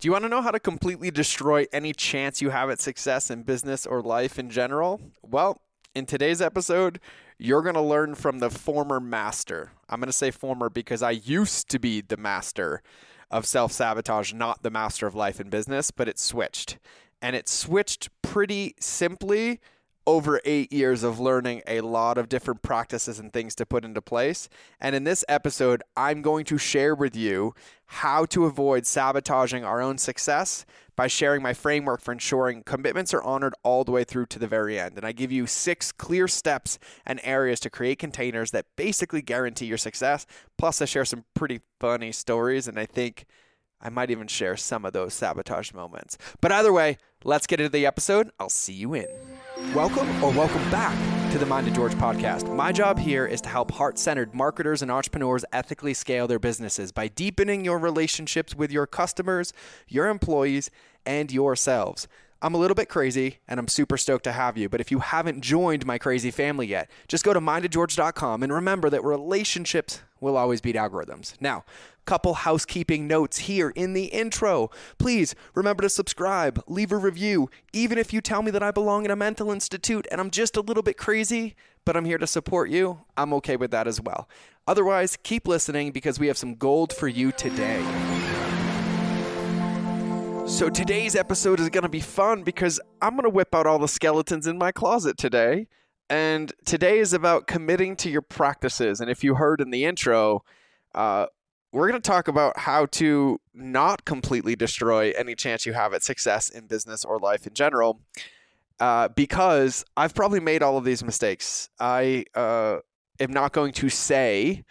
Do you want to know how to completely destroy any chance you have at success in business or life in general? Well, in today's episode, you're going to learn from the former master. I'm going to say former because I used to be the master of self sabotage, not the master of life and business, but it switched. And it switched pretty simply over eight years of learning a lot of different practices and things to put into place. And in this episode, I'm going to share with you how to avoid sabotaging our own success by sharing my framework for ensuring commitments are honored all the way through to the very end. And I give you six clear steps and areas to create containers that basically guarantee your success. Plus, I share some pretty funny stories, and I think I might even share some of those sabotage moments. But either way, let's get into the episode. I'll see you in. Welcome or welcome back to the Mind of George podcast. My job here is to help heart centered marketers and entrepreneurs ethically scale their businesses by deepening your relationships with your customers, your employees, and yourselves. I'm a little bit crazy and I'm super stoked to have you. But if you haven't joined my crazy family yet, just go to mindofgeorge.com and remember that relationships will always beat algorithms. Now, couple housekeeping notes here in the intro. Please remember to subscribe, leave a review, even if you tell me that I belong in a mental institute and I'm just a little bit crazy, but I'm here to support you. I'm okay with that as well. Otherwise, keep listening because we have some gold for you today. So today's episode is going to be fun because I'm going to whip out all the skeletons in my closet today. And today is about committing to your practices. And if you heard in the intro, uh, we're going to talk about how to not completely destroy any chance you have at success in business or life in general. Uh, because I've probably made all of these mistakes. I uh, am not going to say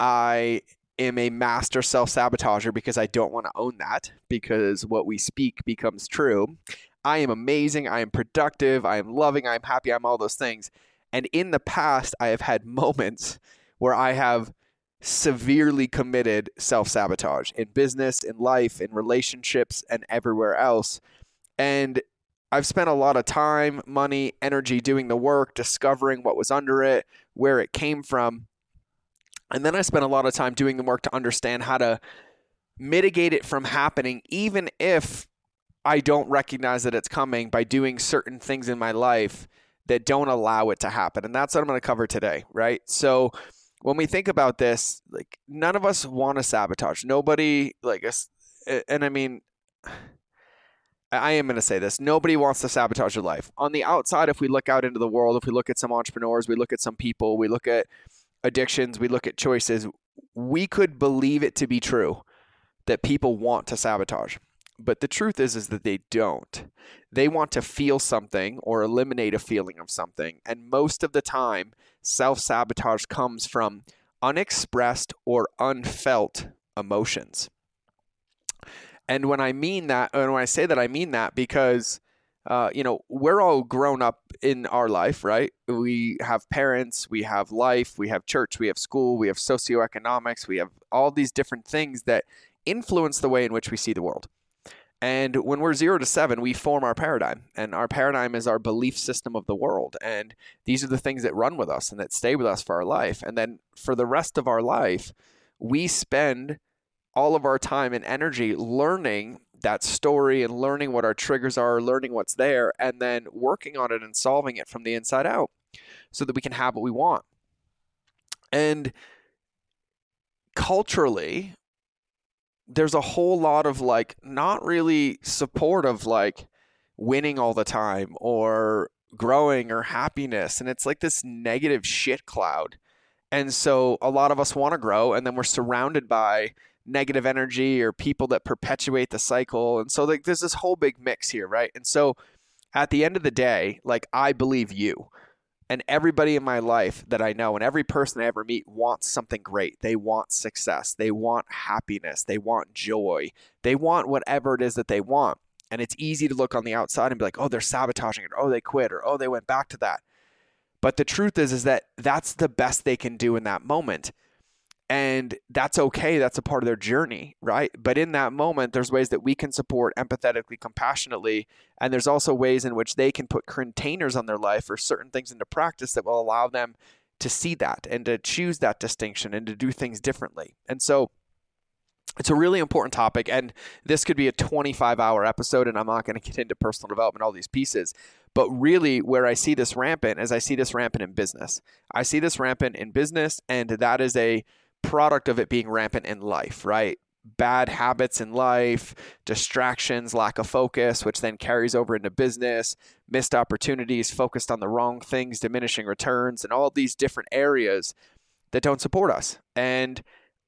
I am a master self sabotager because I don't want to own that, because what we speak becomes true. I am amazing. I am productive. I am loving. I am happy. I'm all those things. And in the past, I have had moments where I have severely committed self sabotage in business, in life, in relationships, and everywhere else. And I've spent a lot of time, money, energy doing the work, discovering what was under it, where it came from. And then I spent a lot of time doing the work to understand how to mitigate it from happening, even if I don't recognize that it's coming by doing certain things in my life that don't allow it to happen. And that's what I'm going to cover today, right? So, when we think about this, like none of us want to sabotage. Nobody like us, and I mean, I am going to say this: nobody wants to sabotage your life. On the outside, if we look out into the world, if we look at some entrepreneurs, we look at some people, we look at addictions, we look at choices, we could believe it to be true that people want to sabotage. But the truth is is that they don't. They want to feel something or eliminate a feeling of something. And most of the time, self-sabotage comes from unexpressed or unfelt emotions. And when I mean that, and when I say that, I mean that because, uh, you know, we're all grown up in our life, right? We have parents, we have life, we have church, we have school, we have socioeconomics, we have all these different things that influence the way in which we see the world. And when we're zero to seven, we form our paradigm. And our paradigm is our belief system of the world. And these are the things that run with us and that stay with us for our life. And then for the rest of our life, we spend all of our time and energy learning that story and learning what our triggers are, learning what's there, and then working on it and solving it from the inside out so that we can have what we want. And culturally, there's a whole lot of like not really support of like winning all the time or growing or happiness and it's like this negative shit cloud. And so a lot of us want to grow and then we're surrounded by negative energy or people that perpetuate the cycle and so like there's this whole big mix here right? And so at the end of the day like i believe you and everybody in my life that I know and every person I ever meet wants something great. They want success. They want happiness. They want joy. They want whatever it is that they want. And it's easy to look on the outside and be like, "Oh, they're sabotaging it. Oh, they quit or oh, they went back to that." But the truth is is that that's the best they can do in that moment and that's okay that's a part of their journey right? But in that moment there's ways that we can support empathetically compassionately and there's also ways in which they can put containers on their life or certain things into practice that will allow them to see that and to choose that distinction and to do things differently. And so it's a really important topic and this could be a 25 hour episode and i'm not going to get into personal development all these pieces. But really where i see this rampant is i see this rampant in business. I see this rampant in business and that is a product of it being rampant in life right bad habits in life distractions lack of focus which then carries over into business missed opportunities focused on the wrong things diminishing returns and all these different areas that don't support us and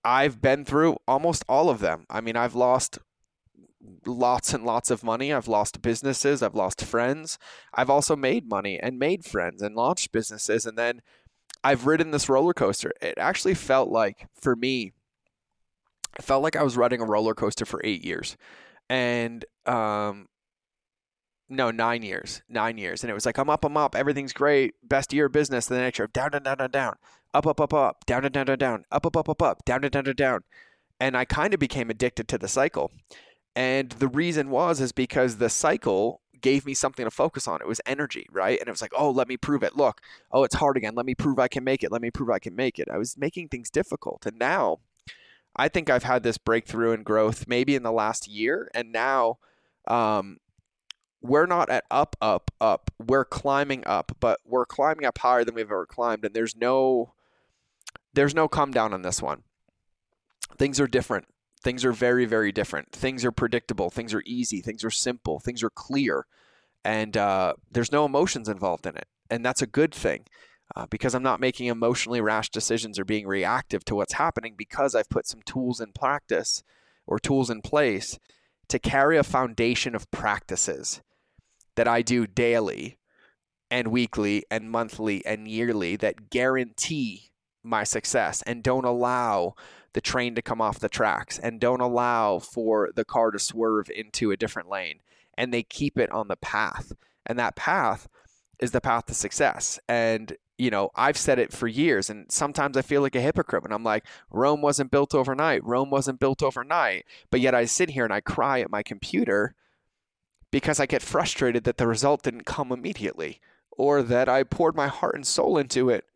I've been through almost all of them. I mean, I've lost lots and lots of money. I've lost businesses. I've lost friends. I've also made money and made friends and launched businesses. And then I've ridden this roller coaster. It actually felt like, for me, it felt like I was riding a roller coaster for eight years. And, um, no, nine years, nine years. And it was like, I'm up, I'm up, everything's great, best year of business. The next year, down, down, down, down, down up, up, up, up, down, down, down, down, down, up, up, up, up, up, down, down, down, down, down. And I kind of became addicted to the cycle. And the reason was is because the cycle gave me something to focus on. It was energy, right? And it was like, oh, let me prove it. Look, oh, it's hard again. Let me prove I can make it. Let me prove I can make it. I was making things difficult. And now I think I've had this breakthrough and growth maybe in the last year. And now um, we're not at up, up, up. We're climbing up, but we're climbing up higher than we've ever climbed. And there's no there's no come down on this one. Things are different. Things are very, very different. Things are predictable. Things are easy. Things are simple. Things are clear. And uh, there's no emotions involved in it. And that's a good thing uh, because I'm not making emotionally rash decisions or being reactive to what's happening because I've put some tools in practice or tools in place to carry a foundation of practices that I do daily and weekly and monthly and yearly that guarantee my success and don't allow the train to come off the tracks and don't allow for the car to swerve into a different lane. And they keep it on the path. And that path is the path to success. And you know i've said it for years and sometimes i feel like a hypocrite when i'm like rome wasn't built overnight. Rome wasn't built overnight. But yet i sit here and i cry at my computer because i get frustrated that the result didn't come immediately or that i poured my heart and soul into it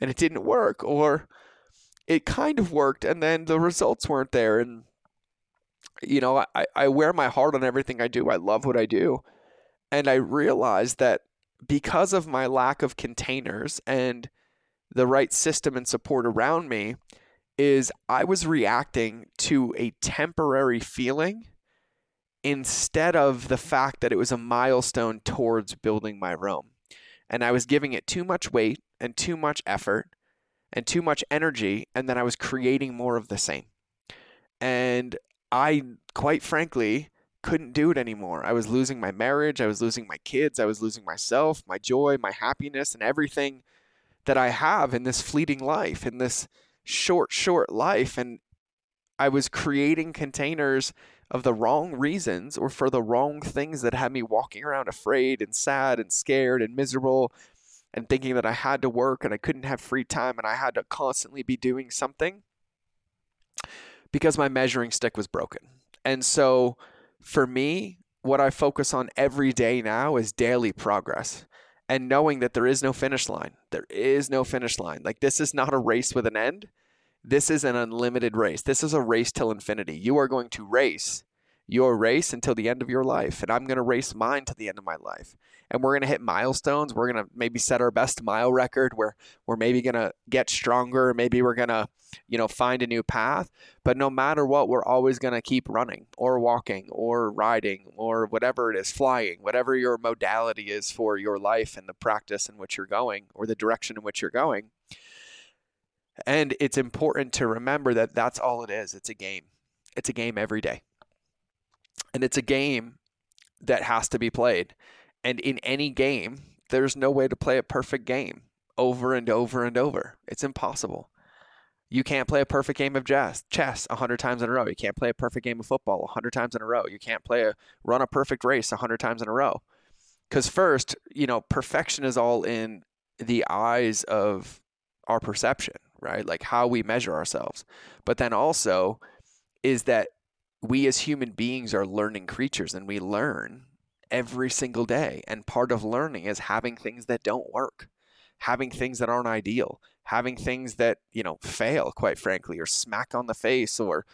and it didn't work, or it kind of worked and then the results weren't there. And, you know, I, I wear my heart on everything I do. I love what I do. And I realized that because of my lack of containers and the right system and support around me, is I was reacting to a temporary feeling instead of the fact that it was a milestone towards building my Rome. And I was giving it too much weight and too much effort and too much energy, and then I was creating more of the same. And I, quite frankly, couldn't do it anymore. I was losing my marriage, I was losing my kids, I was losing myself, my joy, my happiness, and everything that I have in this fleeting life, in this short, short life. And I was creating containers of the wrong reasons or for the wrong things that had me walking around afraid and sad and scared and miserable and thinking that I had to work and I couldn't have free time and I had to constantly be doing something because my measuring stick was broken. And so for me, what I focus on every day now is daily progress and knowing that there is no finish line. There is no finish line. Like this is not a race with an end. This is an unlimited race. This is a race till infinity. You are going to race your race until the end of your life, and I'm going to race mine to the end of my life. And we're going to hit milestones. We're going to maybe set our best mile record. Where we're maybe going to get stronger. Maybe we're going to, you know, find a new path. But no matter what, we're always going to keep running or walking or riding or whatever it is, flying, whatever your modality is for your life and the practice in which you're going or the direction in which you're going. And it's important to remember that that's all it is. It's a game. It's a game every day. And it's a game that has to be played. And in any game, there's no way to play a perfect game over and over and over. It's impossible. You can't play a perfect game of chess, chess 100 times in a row. You can't play a perfect game of football 100 times in a row. You can't play a run a perfect race 100 times in a row. Cuz first, you know, perfection is all in the eyes of our perception, right? Like how we measure ourselves. But then also is that we as human beings are learning creatures and we learn every single day. And part of learning is having things that don't work, having things that aren't ideal, having things that, you know, fail, quite frankly, or smack on the face or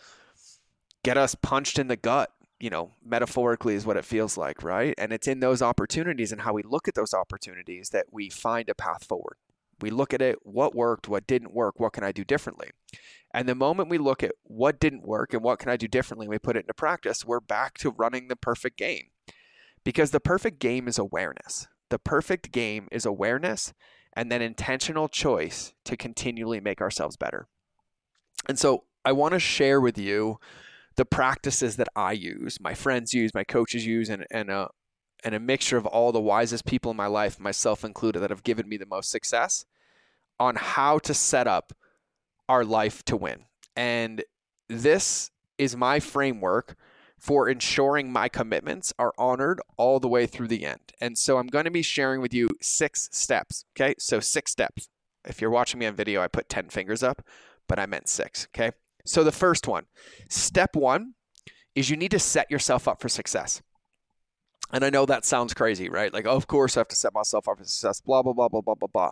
get us punched in the gut, you know, metaphorically is what it feels like, right? And it's in those opportunities and how we look at those opportunities that we find a path forward. We look at it, what worked, what didn't work, what can I do differently? And the moment we look at what didn't work and what can I do differently, we put it into practice, we're back to running the perfect game. Because the perfect game is awareness. The perfect game is awareness and then intentional choice to continually make ourselves better. And so I want to share with you the practices that I use, my friends use, my coaches use, and, and, a, and a mixture of all the wisest people in my life, myself included, that have given me the most success on how to set up our life to win. And this is my framework for ensuring my commitments are honored all the way through the end. And so I'm going to be sharing with you six steps. Okay. So, six steps. If you're watching me on video, I put 10 fingers up, but I meant six. Okay. So, the first one, step one is you need to set yourself up for success. And I know that sounds crazy, right? Like, oh, of course I have to set myself up for success, blah, blah, blah, blah, blah, blah, blah.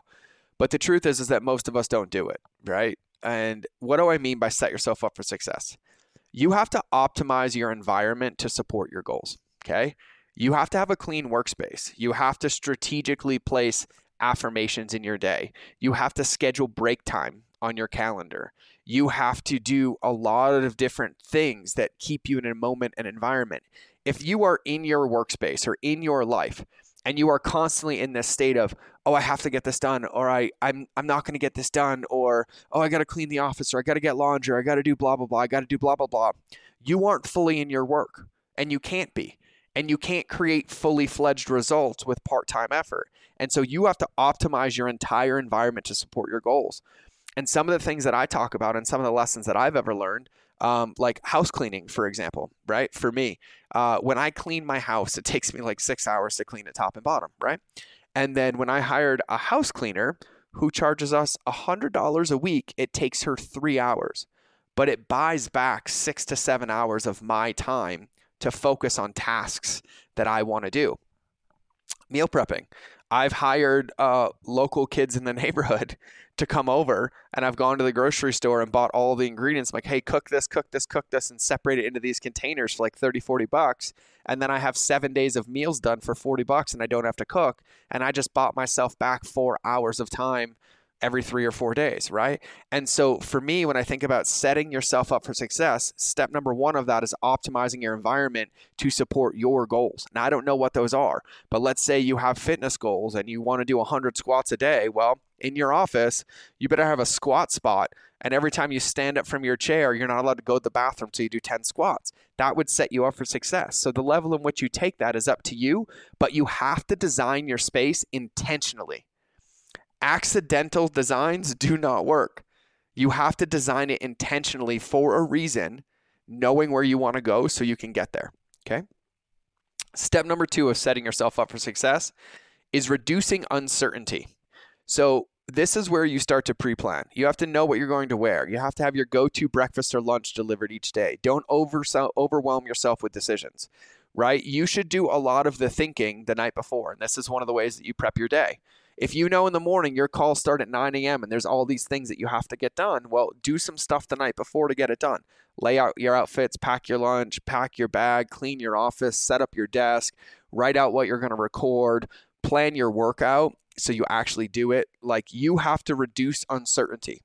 But the truth is, is that most of us don't do it, right? And what do I mean by set yourself up for success? you have to optimize your environment to support your goals. Okay. You have to have a clean workspace. You have to strategically place affirmations in your day. You have to schedule break time on your calendar. You have to do a lot of different things that keep you in a moment and environment. If you are in your workspace or in your life and you are constantly in this state of oh i have to get this done or i i'm, I'm not going to get this done or oh i got to clean the office or i got to get laundry or i got to do blah blah blah i got to do blah blah blah. You aren't fully in your work and you can't be and you can't create fully fledged results with part-time effort and so you have to optimize your entire environment to support your goals. And some of the things that i talk about and some of the lessons that i've ever learned um, like house cleaning, for example, right? For me, uh, when I clean my house, it takes me like six hours to clean it top and bottom, right? And then when I hired a house cleaner who charges us $100 a week, it takes her three hours, but it buys back six to seven hours of my time to focus on tasks that I want to do. Meal prepping. I've hired uh, local kids in the neighborhood to come over and I've gone to the grocery store and bought all the ingredients. I'm like, hey, cook this, cook this, cook this, and separate it into these containers for like 30, 40 bucks. And then I have seven days of meals done for 40 bucks and I don't have to cook. And I just bought myself back four hours of time every three or four days, right? And so for me, when I think about setting yourself up for success, step number one of that is optimizing your environment to support your goals. Now, I don't know what those are, but let's say you have fitness goals and you want to do 100 squats a day. Well, in your office, you better have a squat spot. And every time you stand up from your chair, you're not allowed to go to the bathroom till you do 10 squats. That would set you up for success. So the level in which you take that is up to you, but you have to design your space intentionally accidental designs do not work. You have to design it intentionally for a reason, knowing where you want to go so you can get there. Okay. Step number two of setting yourself up for success is reducing uncertainty. So, this is where you start to pre plan. You have to know what you're going to wear. You have to have your go to breakfast or lunch delivered each day. Don't over- overwhelm yourself with decisions, right? You should do a lot of the thinking the night before. And this is one of the ways that you prep your day. If you know in the morning your calls start at 9 a.m. and there's all these things that you have to get done, well, do some stuff the night before to get it done. Lay out your outfits, pack your lunch, pack your bag, clean your office, set up your desk, write out what you're going to record, plan your workout so you actually do it. Like you have to reduce uncertainty.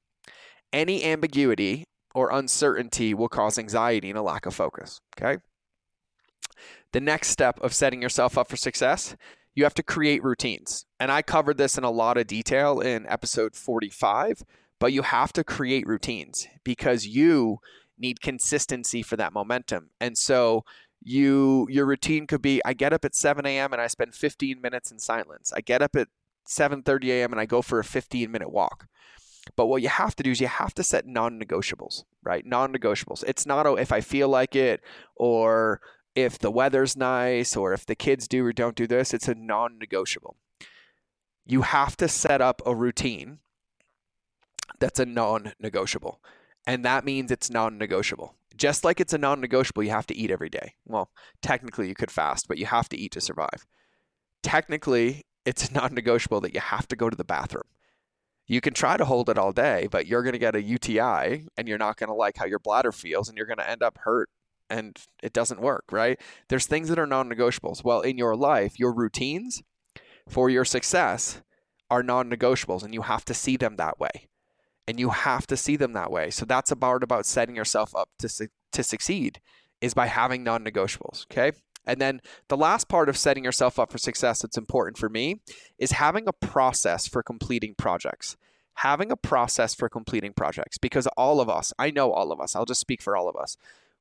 Any ambiguity or uncertainty will cause anxiety and a lack of focus. Okay. The next step of setting yourself up for success you have to create routines. And I covered this in a lot of detail in episode 45, but you have to create routines because you need consistency for that momentum. And so you your routine could be I get up at 7 a.m. and I spend 15 minutes in silence. I get up at 7:30 a.m. and I go for a 15 minute walk. But what you have to do is you have to set non-negotiables, right? Non-negotiables. It's not oh, if I feel like it or if the weather's nice or if the kids do or don't do this, it's a non negotiable. You have to set up a routine that's a non negotiable. And that means it's non negotiable. Just like it's a non negotiable, you have to eat every day. Well, technically, you could fast, but you have to eat to survive. Technically, it's non negotiable that you have to go to the bathroom. You can try to hold it all day, but you're going to get a UTI and you're not going to like how your bladder feels and you're going to end up hurt and it doesn't work, right? There's things that are non negotiables. Well, in your life, your routines for your success are non negotiables, and you have to see them that way. And you have to see them that way. So that's about about setting yourself up to, su- to succeed is by having non negotiables. Okay. And then the last part of setting yourself up for success that's important for me is having a process for completing projects. Having a process for completing projects because all of us, I know all of us, I'll just speak for all of us.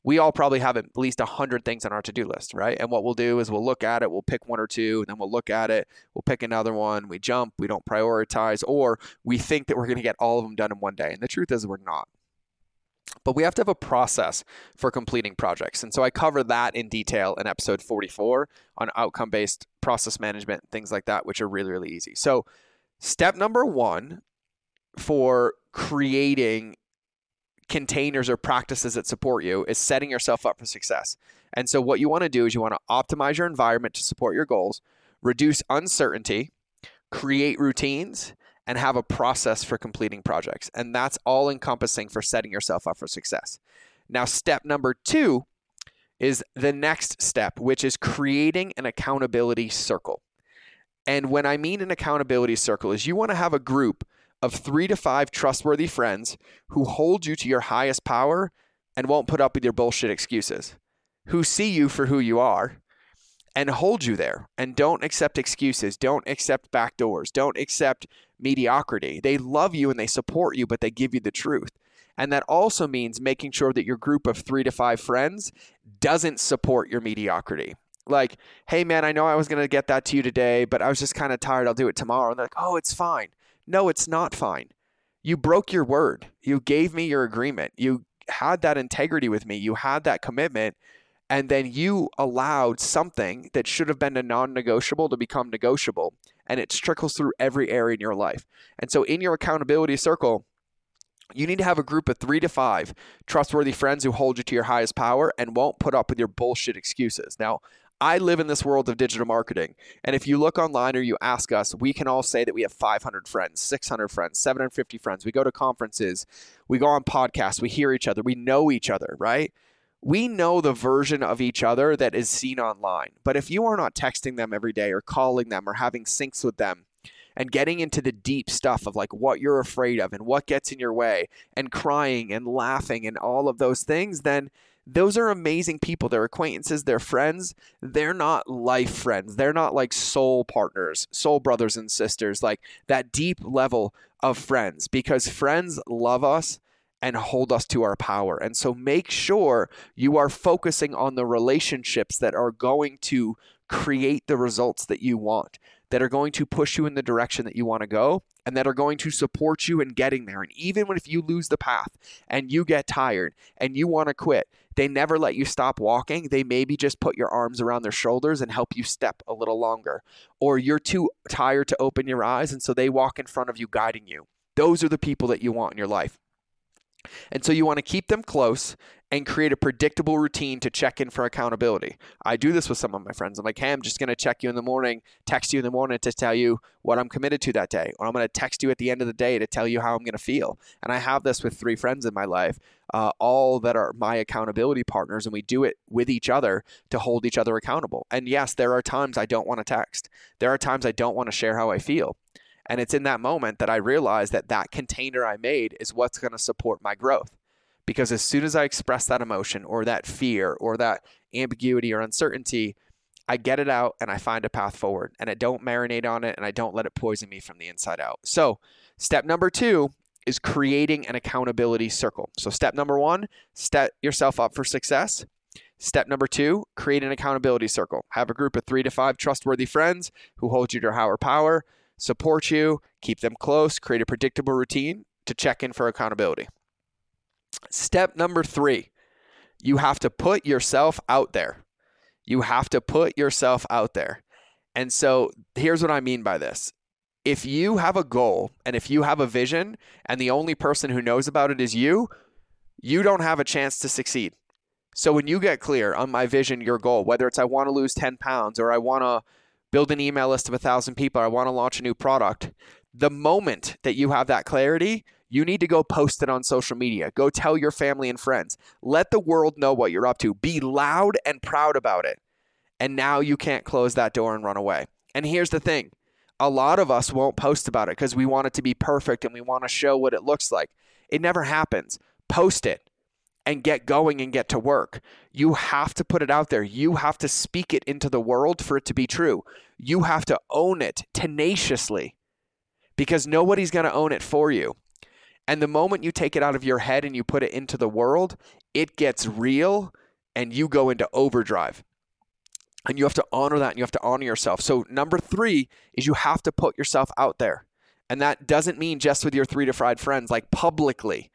We all probably have at least 100 things on our to do list, right? And what we'll do is we'll look at it, we'll pick one or two, and then we'll look at it, we'll pick another one, we jump, we don't prioritize, or we think that we're going to get all of them done in one day. And the truth is, we're not. But we have to have a process for completing projects. And so I cover that in detail in episode 44 on outcome based process management, things like that, which are really, really easy. So, step number one for creating containers or practices that support you is setting yourself up for success. And so, what you want to do is you want to optimize your environment to support your goals, reduce uncertainty, create routines, and have a process for completing projects. And that's all encompassing for setting yourself up for success. Now, step number two is the next step, which is creating an accountability circle. And when I mean an accountability circle, is you want to have a group of three to five trustworthy friends who hold you to your highest power and won't put up with your bullshit excuses, who see you for who you are and hold you there and don't accept excuses, don't accept backdoors, don't accept mediocrity. They love you and they support you, but they give you the truth. And that also means making sure that your group of three to five friends doesn't support your mediocrity. Like, hey, man, I know I was to get that to you today, but I was just kind of tired. I'll do it tomorrow. And they're like, oh, it's fine. No, it's not fine. You broke your word. You gave me your agreement. You had that integrity with me. You had that commitment. And then you allowed something that should have been a non negotiable to become negotiable and it trickles through every area in your life. And so, in your accountability circle, you need to have a group of three to five trustworthy friends who hold you to your highest power and won't put up with your bullshit excuses. Now, I live in this world of digital marketing. And if you look online or you ask us, we can all say that we have 500 friends, 600 friends, 750 friends. We go to conferences, we go on podcasts, we hear each other, we know each other, right? we know the version of each other that is seen online. But if you are not texting them every day or calling them or having syncs with them and getting into the deep stuff of like what you're afraid of and what gets in your way and crying and laughing and all of those things, then those are amazing people. They're acquaintances, they're friends. They're not life friends. They're not like soul partners, soul brothers and sisters, like that deep level of friends because friends love us and hold us to our power. And so make sure you are focusing on the relationships that are going to create the results that you want, that are going to push you in the direction that you want to go, and that are going to support you in getting there. And even if you lose the path and you get tired and you want to quit, they never let you stop walking. They maybe just put your arms around their shoulders and help you step a little longer. Or you're too tired to open your eyes, and so they walk in front of you, guiding you. Those are the people that you want in your life. And so you want to keep them close and create a predictable routine to check in for accountability. I do this with some of my friends. I'm like, hey, I'm just going to check you in the morning, text you in the morning to tell you what I'm committed to that day. Or I'm going to text you at the end of the day to tell you how I'm going to feel. And I have this with three friends in my life, uh, all that are my accountability partners. And we do it with each other to hold each other accountable. And yes, there are times I don't want to text, there are times I don't want to share how I feel. And it's in that moment that I realize that that container I made is what's going to support my growth. Because as soon as I express that emotion or that fear or that ambiguity or uncertainty, I get it out and I find a path forward and I don't marinate on it and I don't let it poison me from the inside out. So, step number two is creating an accountability circle. So, step number one, set yourself up for success. Step number two, create an accountability circle. Have a group of three to five trustworthy friends who hold you to higher power support you, keep them close, create a predictable routine to check in for accountability. Step number three, you have to put yourself out there. You have to put yourself out there. And so here's what I mean by this. If you have a goal and if you have a vision and the only person who knows about it is you, you don't have a chance to succeed. So when you get clear on my vision, your goal, whether it's I want to lose 10 pounds or I want to build an email list of a thousand people, or I want to launch a new product. The moment that you have that clarity, You need to go post it on social media. Go tell your family and friends. Let the world know what you're up to. Be loud and proud about it. And now you can't close that door and run away. And here's the thing a lot of us won't post about it because we want it to be perfect and we want to show what it looks like. It never happens. Post it and get going and get to work. You have to put it out there. You have to speak it into the world for it to be true. You have to own it tenaciously because nobody's going to own it for you. And the moment you take it out of your head and you put it into the world, it gets real and you go into overdrive. And you have to honor that and you have to honor yourself. So, number three is you have to put yourself out there. And that doesn't mean just with your three to five friends, like publicly.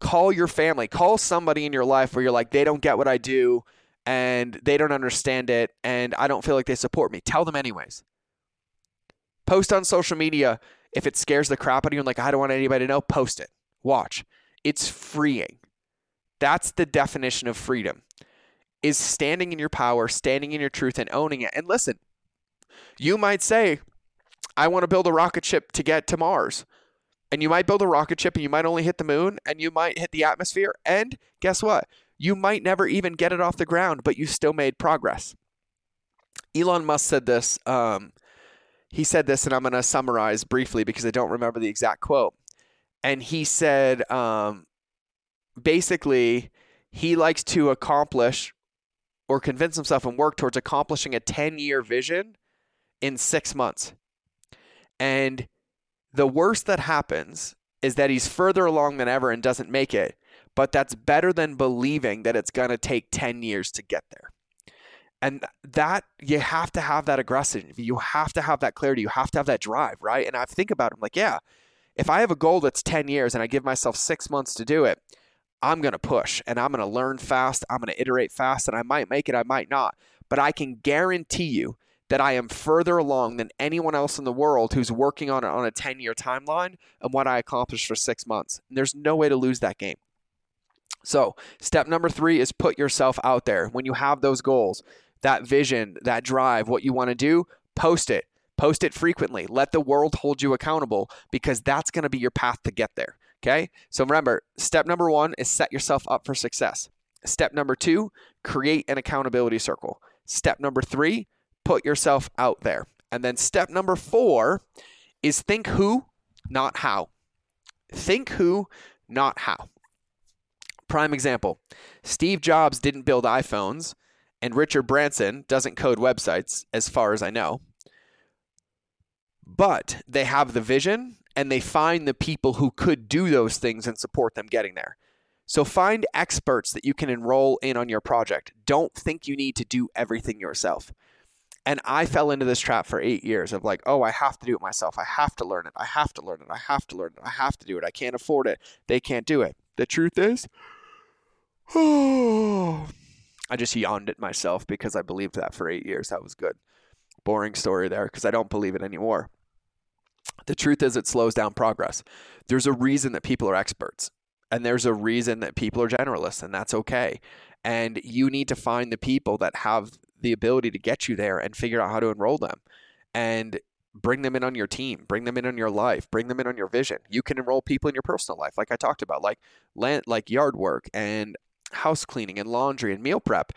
Call your family, call somebody in your life where you're like, they don't get what I do and they don't understand it and I don't feel like they support me. Tell them anyways. Post on social media if it scares the crap out of you and like, I don't want anybody to know, post it. Watch. It's freeing. That's the definition of freedom is standing in your power, standing in your truth, and owning it. And listen, you might say, I want to build a rocket ship to get to Mars. And you might build a rocket ship and you might only hit the moon and you might hit the atmosphere. And guess what? You might never even get it off the ground, but you still made progress. Elon Musk said this. Um, he said this, and I'm going to summarize briefly because I don't remember the exact quote. And he said, um, basically, he likes to accomplish or convince himself and work towards accomplishing a 10 year vision in six months. And the worst that happens is that he's further along than ever and doesn't make it. But that's better than believing that it's going to take 10 years to get there. And that you have to have that aggression. You have to have that clarity. You have to have that drive, right? And I think about it, I'm like, yeah, if I have a goal that's 10 years and I give myself six months to do it, I'm going to push and I'm going to learn fast. I'm going to iterate fast and I might make it, I might not. But I can guarantee you that I am further along than anyone else in the world who's working on it on a 10 year timeline and what I accomplished for six months. And there's no way to lose that game. So, step number three is put yourself out there. When you have those goals, that vision, that drive, what you want to do, post it. Post it frequently. Let the world hold you accountable because that's going to be your path to get there. Okay. So remember, step number one is set yourself up for success. Step number two, create an accountability circle. Step number three, put yourself out there. And then step number four is think who, not how. Think who, not how. Prime example Steve Jobs didn't build iPhones, and Richard Branson doesn't code websites, as far as I know. But they have the vision and they find the people who could do those things and support them getting there. So find experts that you can enroll in on your project. Don't think you need to do everything yourself. And I fell into this trap for eight years of like, oh, I have to do it myself. I have to learn it. I have to learn it. I have to learn it. I have to do it. I can't afford it. They can't do it. The truth is, oh, I just yawned at myself because I believed that for eight years. That was good. Boring story there because I don't believe it anymore. The truth is, it slows down progress. There's a reason that people are experts, and there's a reason that people are generalists, and that's okay. And you need to find the people that have the ability to get you there and figure out how to enroll them and bring them in on your team, bring them in on your life, bring them in on your vision. You can enroll people in your personal life, like I talked about, like land, like yard work and house cleaning and laundry and meal prep.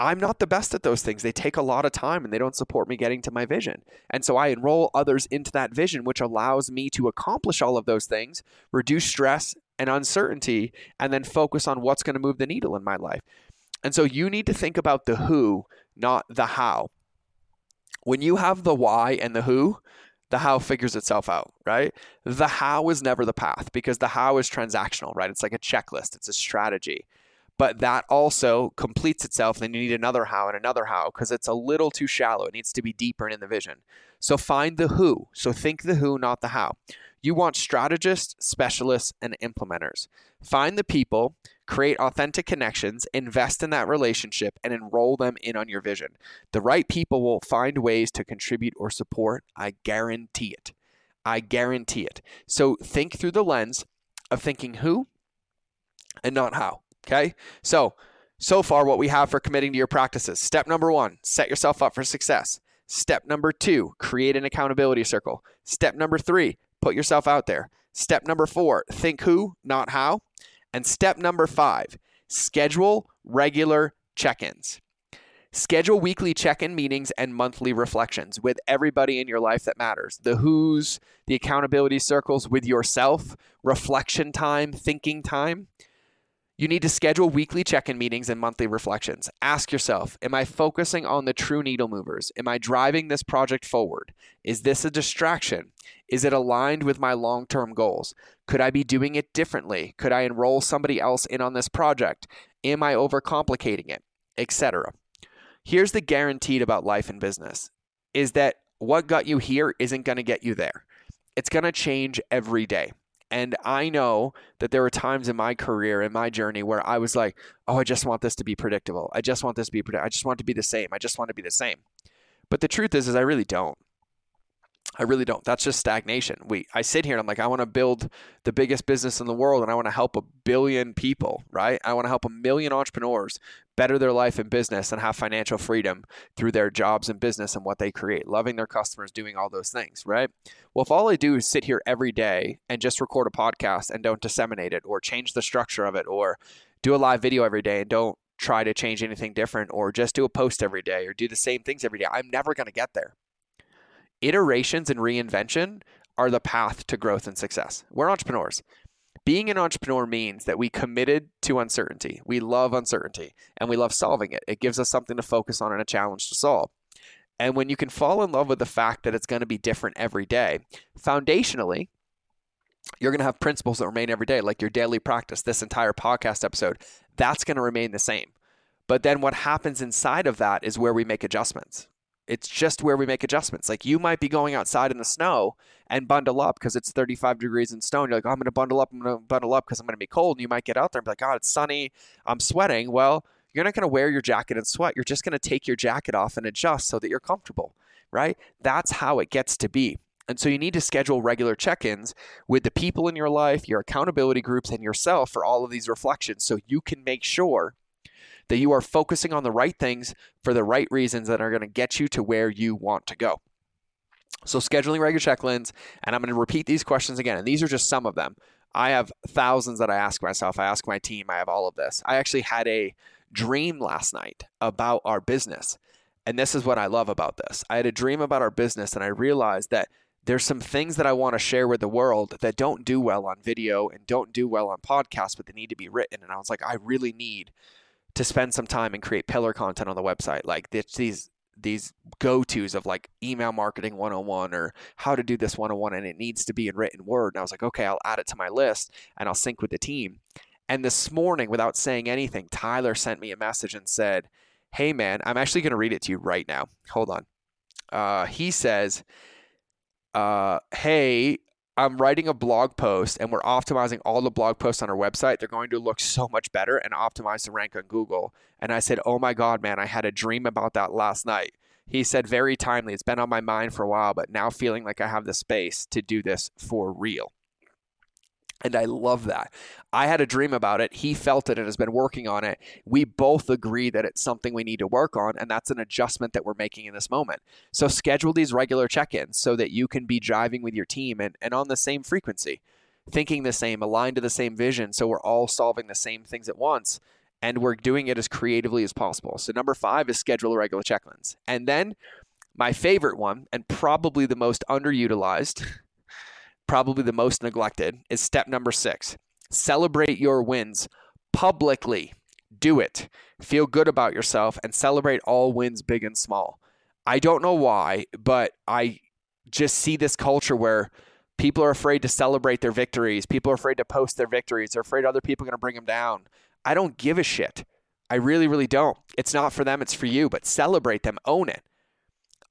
I'm not the best at those things. They take a lot of time and they don't support me getting to my vision. And so I enroll others into that vision, which allows me to accomplish all of those things, reduce stress and uncertainty, and then focus on what's going to move the needle in my life. And so you need to think about the who, not the how. When you have the why and the who, the how figures itself out, right? The how is never the path because the how is transactional, right? It's like a checklist, it's a strategy but that also completes itself. Then you need another how and another how because it's a little too shallow. It needs to be deeper in the vision. So find the who. So think the who, not the how. You want strategists, specialists, and implementers. Find the people, create authentic connections, invest in that relationship, and enroll them in on your vision. The right people will find ways to contribute or support. I guarantee it. I guarantee it. So think through the lens of thinking who and not how. Okay. So, so far, what we have for committing to your practices step number one, set yourself up for success. Step number two, create an accountability circle. Step number three, put yourself out there. Step number four, think who, not how. And step number five, schedule regular check ins. Schedule weekly check in meetings and monthly reflections with everybody in your life that matters the who's, the accountability circles with yourself, reflection time, thinking time. You need to schedule weekly check in meetings and monthly reflections. Ask yourself Am I focusing on the true needle movers? Am I driving this project forward? Is this a distraction? Is it aligned with my long term goals? Could I be doing it differently? Could I enroll somebody else in on this project? Am I overcomplicating it? Etc. Here's the guaranteed about life and business is that what got you here isn't going to get you there. It's going to change every day. And I know that there were times in my career, in my journey, where I was like, oh, I just want this to be predictable. I just want this to be predictable. I just want to be the same. I just want to be the same. But the truth is, is I really don't. I really don't. That's just stagnation. We I sit here and I'm like, I want to build the biggest business in the world and I want to help a billion people, right? I want to help a million entrepreneurs better their life and business and have financial freedom through their jobs and business and what they create, loving their customers, doing all those things, right? Well, if all I do is sit here every day and just record a podcast and don't disseminate it or change the structure of it or do a live video every day and don't try to change anything different or just do a post every day or do the same things every day, I'm never going to get there iterations and reinvention are the path to growth and success. We're entrepreneurs. Being an entrepreneur means that we committed to uncertainty. We love uncertainty and we love solving it. It gives us something to focus on and a challenge to solve. And when you can fall in love with the fact that it's going to be different every day, foundationally, you're going to have principles that remain every day, like your daily practice, this entire podcast episode. That's going to remain the same. But then what happens inside of that is where we make adjustments. It's just where we make adjustments. Like you might be going outside in the snow and bundle up because it's 35 degrees in. And you're like, oh, I'm going to bundle up. I'm going to bundle up because I'm going to be cold. And you might get out there and be like, oh, it's sunny. I'm sweating. Well, you're not going to wear your jacket and sweat. You're just going to take your jacket off and adjust so that you're comfortable, right? That's how it gets to be. And so you need to schedule regular check ins with the people in your life, your accountability groups, and yourself for all of these reflections so you can make sure that you are focusing on the right things for the right reasons that are going to get you to where you want to go. So, scheduling regular check-ins, and I'm going to repeat these questions again, and these are just some of them. I have thousands that I ask myself. I ask my team. I have all of this. I actually had a dream last night about our business. And this is what I love about this. I had a dream about our business, and I realized that there's some things that I want to share with the world that don't do well on video and don't do well on podcasts, but they need to be written. And I was like, I really need to spend some time and create pillar content on the website. Like these these go-tos of like email marketing 101 or how to do this 101 and it needs to be in written word. And I was like, okay, I'll add it to my list and I'll sync with the team. And this morning, without saying anything, Tyler sent me a message and said, Hey man, I'm actually going to read it to you right now. Hold on. Uh, he says, uh, Hey, I'm writing a blog post and we're optimizing all the blog posts on our website. They're going to look so much better and optimize to rank on Google. And I said, Oh my God, man, I had a dream about that last night. He said, Very timely. It's been on my mind for a while, but now feeling like I have the space to do this for real. And I love that. I had a dream about it. He felt it and has been working on it. We both agree that it's something we need to work on, and that's an adjustment that we're making in this moment. So schedule these regular check ins so that you can be driving with your team and, and on the same frequency, thinking the same, aligned to the same vision. So we're all solving the same things at once and we're doing it as creatively as possible. So, number five is schedule regular check ins. And then my favorite one, and probably the most underutilized, probably the most neglected, is step number six celebrate your wins publicly. Do it. Feel good about yourself and celebrate all wins, big and small. I don't know why, but I just see this culture where people are afraid to celebrate their victories. People are afraid to post their victories. They're afraid other people are going to bring them down. I don't give a shit. I really, really don't. It's not for them, it's for you, but celebrate them. Own it.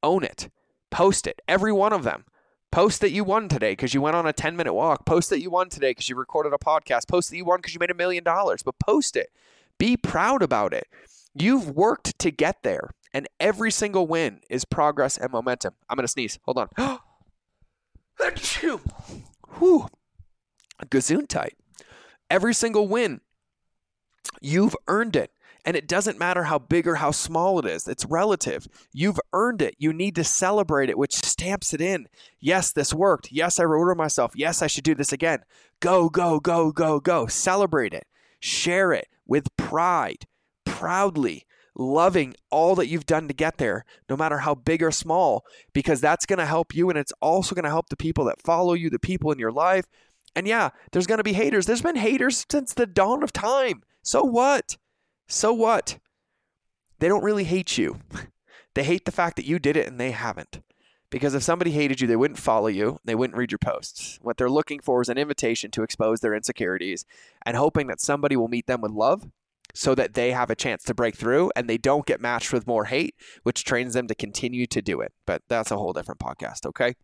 Own it. Post it. Every one of them. Post that you won today because you went on a 10 minute walk. Post that you won today because you recorded a podcast. Post that you won because you made a million dollars, but post it. Be proud about it. You've worked to get there, and every single win is progress and momentum. I'm going to sneeze. Hold on. Whew. Gazoon tight. Every single win, you've earned it. And it doesn't matter how big or how small it is, it's relative. You've earned it. You need to celebrate it, which stamps it in. Yes, this worked. Yes, I rewarded myself. Yes, I should do this again. Go, go, go, go, go. Celebrate it. Share it with pride, proudly, loving all that you've done to get there, no matter how big or small, because that's going to help you. And it's also going to help the people that follow you, the people in your life. And yeah, there's going to be haters. There's been haters since the dawn of time. So what? So what? They don't really hate you. they hate the fact that you did it and they haven't. Because if somebody hated you, they wouldn't follow you, they wouldn't read your posts. What they're looking for is an invitation to expose their insecurities and hoping that somebody will meet them with love so that they have a chance to break through and they don't get matched with more hate, which trains them to continue to do it. But that's a whole different podcast, okay?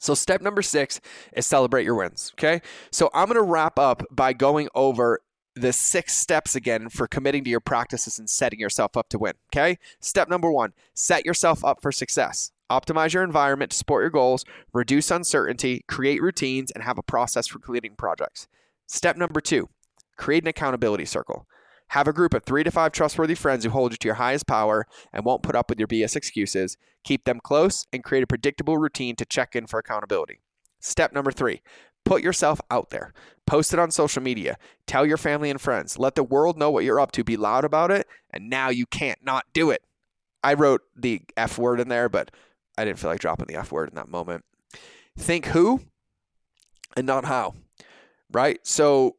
So, step number six is celebrate your wins. Okay. So, I'm going to wrap up by going over the six steps again for committing to your practices and setting yourself up to win. Okay. Step number one set yourself up for success. Optimize your environment to support your goals, reduce uncertainty, create routines, and have a process for completing projects. Step number two create an accountability circle. Have a group of three to five trustworthy friends who hold you to your highest power and won't put up with your BS excuses. Keep them close and create a predictable routine to check in for accountability. Step number three Put yourself out there. Post it on social media. Tell your family and friends. Let the world know what you're up to. Be loud about it. And now you can't not do it. I wrote the F word in there, but I didn't feel like dropping the F word in that moment. Think who and not how, right? So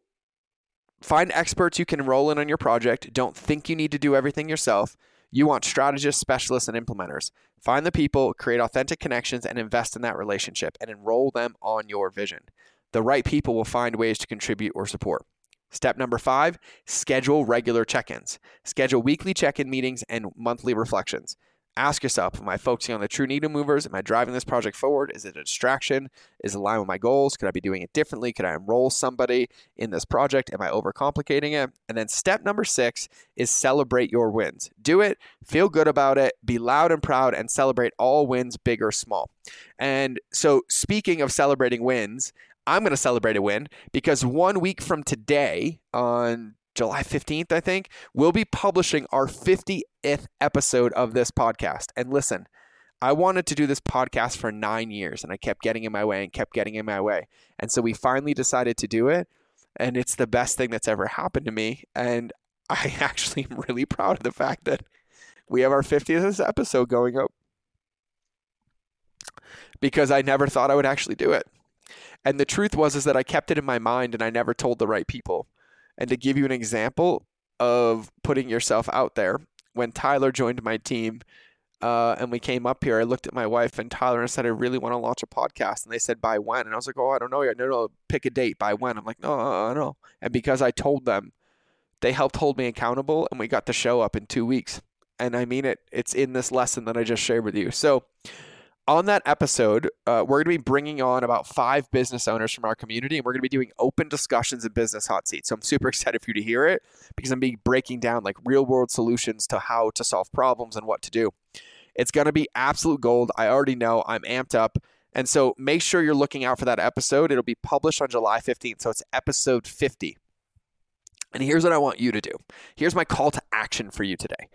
find experts you can enroll in on your project. Don't think you need to do everything yourself. You want strategists, specialists, and implementers. Find the people, create authentic connections, and invest in that relationship and enroll them on your vision. The right people will find ways to contribute or support. Step number five schedule regular check ins. Schedule weekly check in meetings and monthly reflections. Ask yourself, am I focusing on the true needle movers? Am I driving this project forward? Is it a distraction? Is it aligned with my goals? Could I be doing it differently? Could I enroll somebody in this project? Am I overcomplicating it? And then step number six is celebrate your wins. Do it, feel good about it, be loud and proud, and celebrate all wins, big or small. And so, speaking of celebrating wins, I'm going to celebrate a win because one week from today, on July 15th, I think, we'll be publishing our 50th episode of this podcast. And listen, I wanted to do this podcast for nine years and I kept getting in my way and kept getting in my way. And so we finally decided to do it. And it's the best thing that's ever happened to me. And I actually am really proud of the fact that we have our 50th episode going up because I never thought I would actually do it. And the truth was is that I kept it in my mind and I never told the right people. And to give you an example of putting yourself out there, when Tyler joined my team uh, and we came up here, I looked at my wife and Tyler and said, I really want to launch a podcast. And they said, by when? And I was like, oh, I don't know. No, no, pick a date. By when? I'm like, no, no, no. And because I told them, they helped hold me accountable and we got the show up in two weeks. And I mean it, it's in this lesson that I just shared with you. So, on that episode, uh, we're going to be bringing on about five business owners from our community, and we're going to be doing open discussions in business hot seats. So I'm super excited for you to hear it because I'm be breaking down like real world solutions to how to solve problems and what to do. It's going to be absolute gold. I already know. I'm amped up. And so make sure you're looking out for that episode. It'll be published on July 15th. So it's episode 50. And here's what I want you to do. Here's my call to action for you today.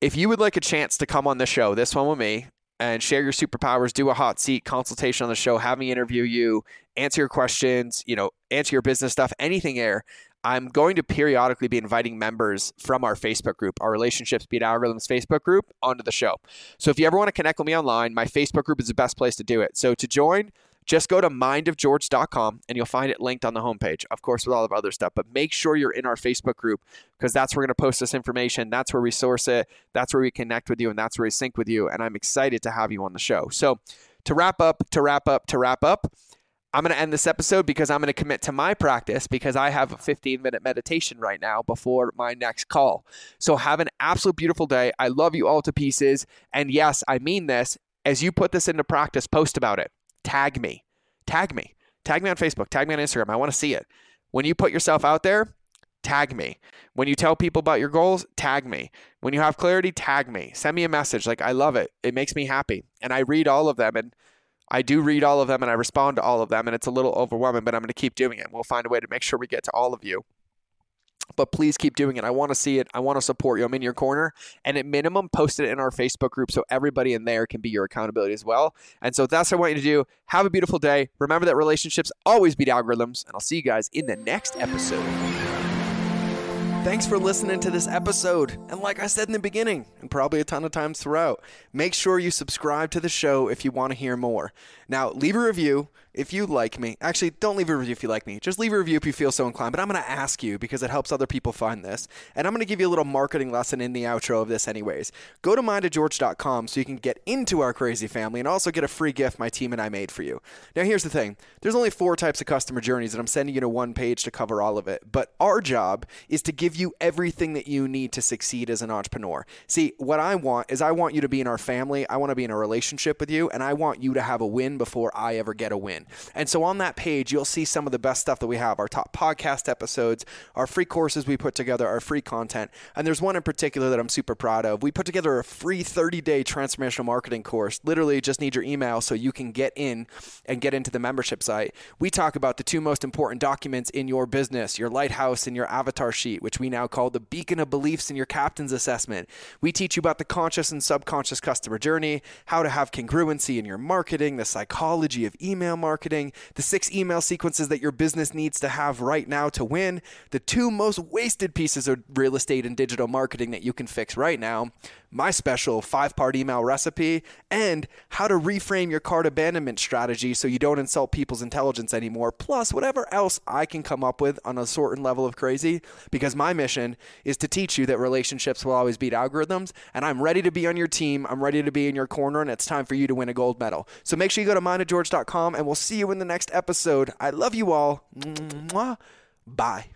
If you would like a chance to come on the show, this one with me, and share your superpowers, do a hot seat consultation on the show, have me interview you, answer your questions, you know, answer your business stuff, anything there. I'm going to periodically be inviting members from our Facebook group, our Relationships Beat Algorithms Facebook group, onto the show. So if you ever want to connect with me online, my Facebook group is the best place to do it. So to join, just go to mindofgeorge.com and you'll find it linked on the homepage, of course, with all of other stuff. But make sure you're in our Facebook group because that's where we're going to post this information. That's where we source it. That's where we connect with you and that's where we sync with you. And I'm excited to have you on the show. So to wrap up, to wrap up, to wrap up, I'm going to end this episode because I'm going to commit to my practice because I have a 15 minute meditation right now before my next call. So have an absolute beautiful day. I love you all to pieces. And yes, I mean this. As you put this into practice, post about it tag me. Tag me. Tag me on Facebook. Tag me on Instagram. I want to see it. When you put yourself out there, tag me. When you tell people about your goals, tag me. When you have clarity, tag me. Send me a message. Like, I love it. It makes me happy. And I read all of them. And I do read all of them and I respond to all of them. And it's a little overwhelming, but I'm going to keep doing it. We'll find a way to make sure we get to all of you. But please keep doing it. I want to see it. I want to support you. I'm in your corner. And at minimum, post it in our Facebook group so everybody in there can be your accountability as well. And so that's what I want you to do. Have a beautiful day. Remember that relationships always beat algorithms. And I'll see you guys in the next episode. Thanks for listening to this episode. And like I said in the beginning, and probably a ton of times throughout, make sure you subscribe to the show if you want to hear more. Now, leave a review if you like me. Actually, don't leave a review if you like me. Just leave a review if you feel so inclined. But I'm going to ask you because it helps other people find this. And I'm going to give you a little marketing lesson in the outro of this, anyways. Go to mindofgeorge.com so you can get into our crazy family and also get a free gift my team and I made for you. Now, here's the thing there's only four types of customer journeys, and I'm sending you to one page to cover all of it. But our job is to give you everything that you need to succeed as an entrepreneur. See, what I want is I want you to be in our family, I want to be in a relationship with you, and I want you to have a win before I ever get a win. And so on that page, you'll see some of the best stuff that we have our top podcast episodes, our free courses we put together, our free content. And there's one in particular that I'm super proud of. We put together a free 30 day transformational marketing course. Literally, just need your email so you can get in and get into the membership site. We talk about the two most important documents in your business your lighthouse and your avatar sheet, which we now call the beacon of beliefs in your captain's assessment. We teach you about the conscious and subconscious customer journey, how to have congruency in your marketing, the psychology of email marketing, the six email sequences that your business needs to have right now to win, the two most wasted pieces of real estate and digital marketing that you can fix right now, my special five part email recipe, and how to reframe your cart abandonment strategy so you don't insult people's intelligence anymore, plus whatever else I can come up with on a certain level of crazy, because my mission is to teach you that relationships will always beat algorithms, and I'm ready to be on your team. I'm ready to be in your corner, and it's time for you to win a gold medal. So make sure you go to mindofgeorge.com, and we'll see you in the next episode. I love you all. Mwah. Bye.